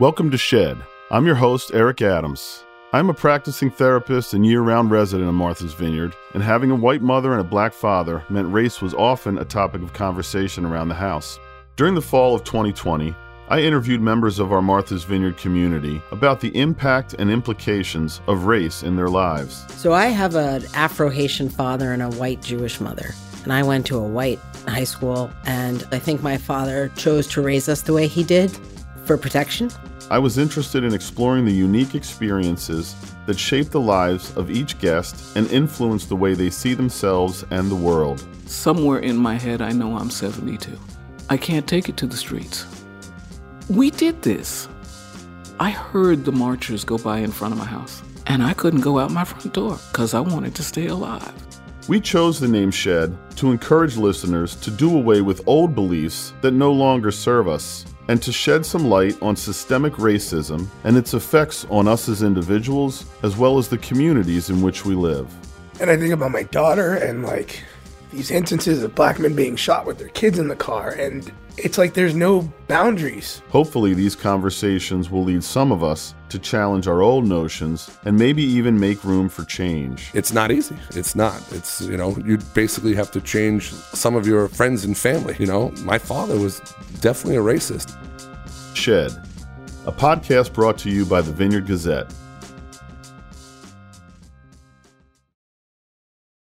Welcome to Shed. I'm your host, Eric Adams. I'm a practicing therapist and year round resident of Martha's Vineyard, and having a white mother and a black father meant race was often a topic of conversation around the house. During the fall of 2020, I interviewed members of our Martha's Vineyard community about the impact and implications of race in their lives. So I have an Afro Haitian father and a white Jewish mother. And I went to a white high school, and I think my father chose to raise us the way he did for protection. I was interested in exploring the unique experiences that shape the lives of each guest and influence the way they see themselves and the world. Somewhere in my head, I know I'm 72. I can't take it to the streets. We did this. I heard the marchers go by in front of my house, and I couldn't go out my front door because I wanted to stay alive. We chose the name Shed to encourage listeners to do away with old beliefs that no longer serve us and to shed some light on systemic racism and its effects on us as individuals, as well as the communities in which we live. And I think about my daughter and like these instances of black men being shot with their kids in the car, and it's like there's no boundaries. Hopefully, these conversations will lead some of us to challenge our old notions and maybe even make room for change. It's not easy. It's not. It's, you know, you basically have to change some of your friends and family. You know, my father was definitely a racist. Shed, a podcast brought to you by the Vineyard Gazette.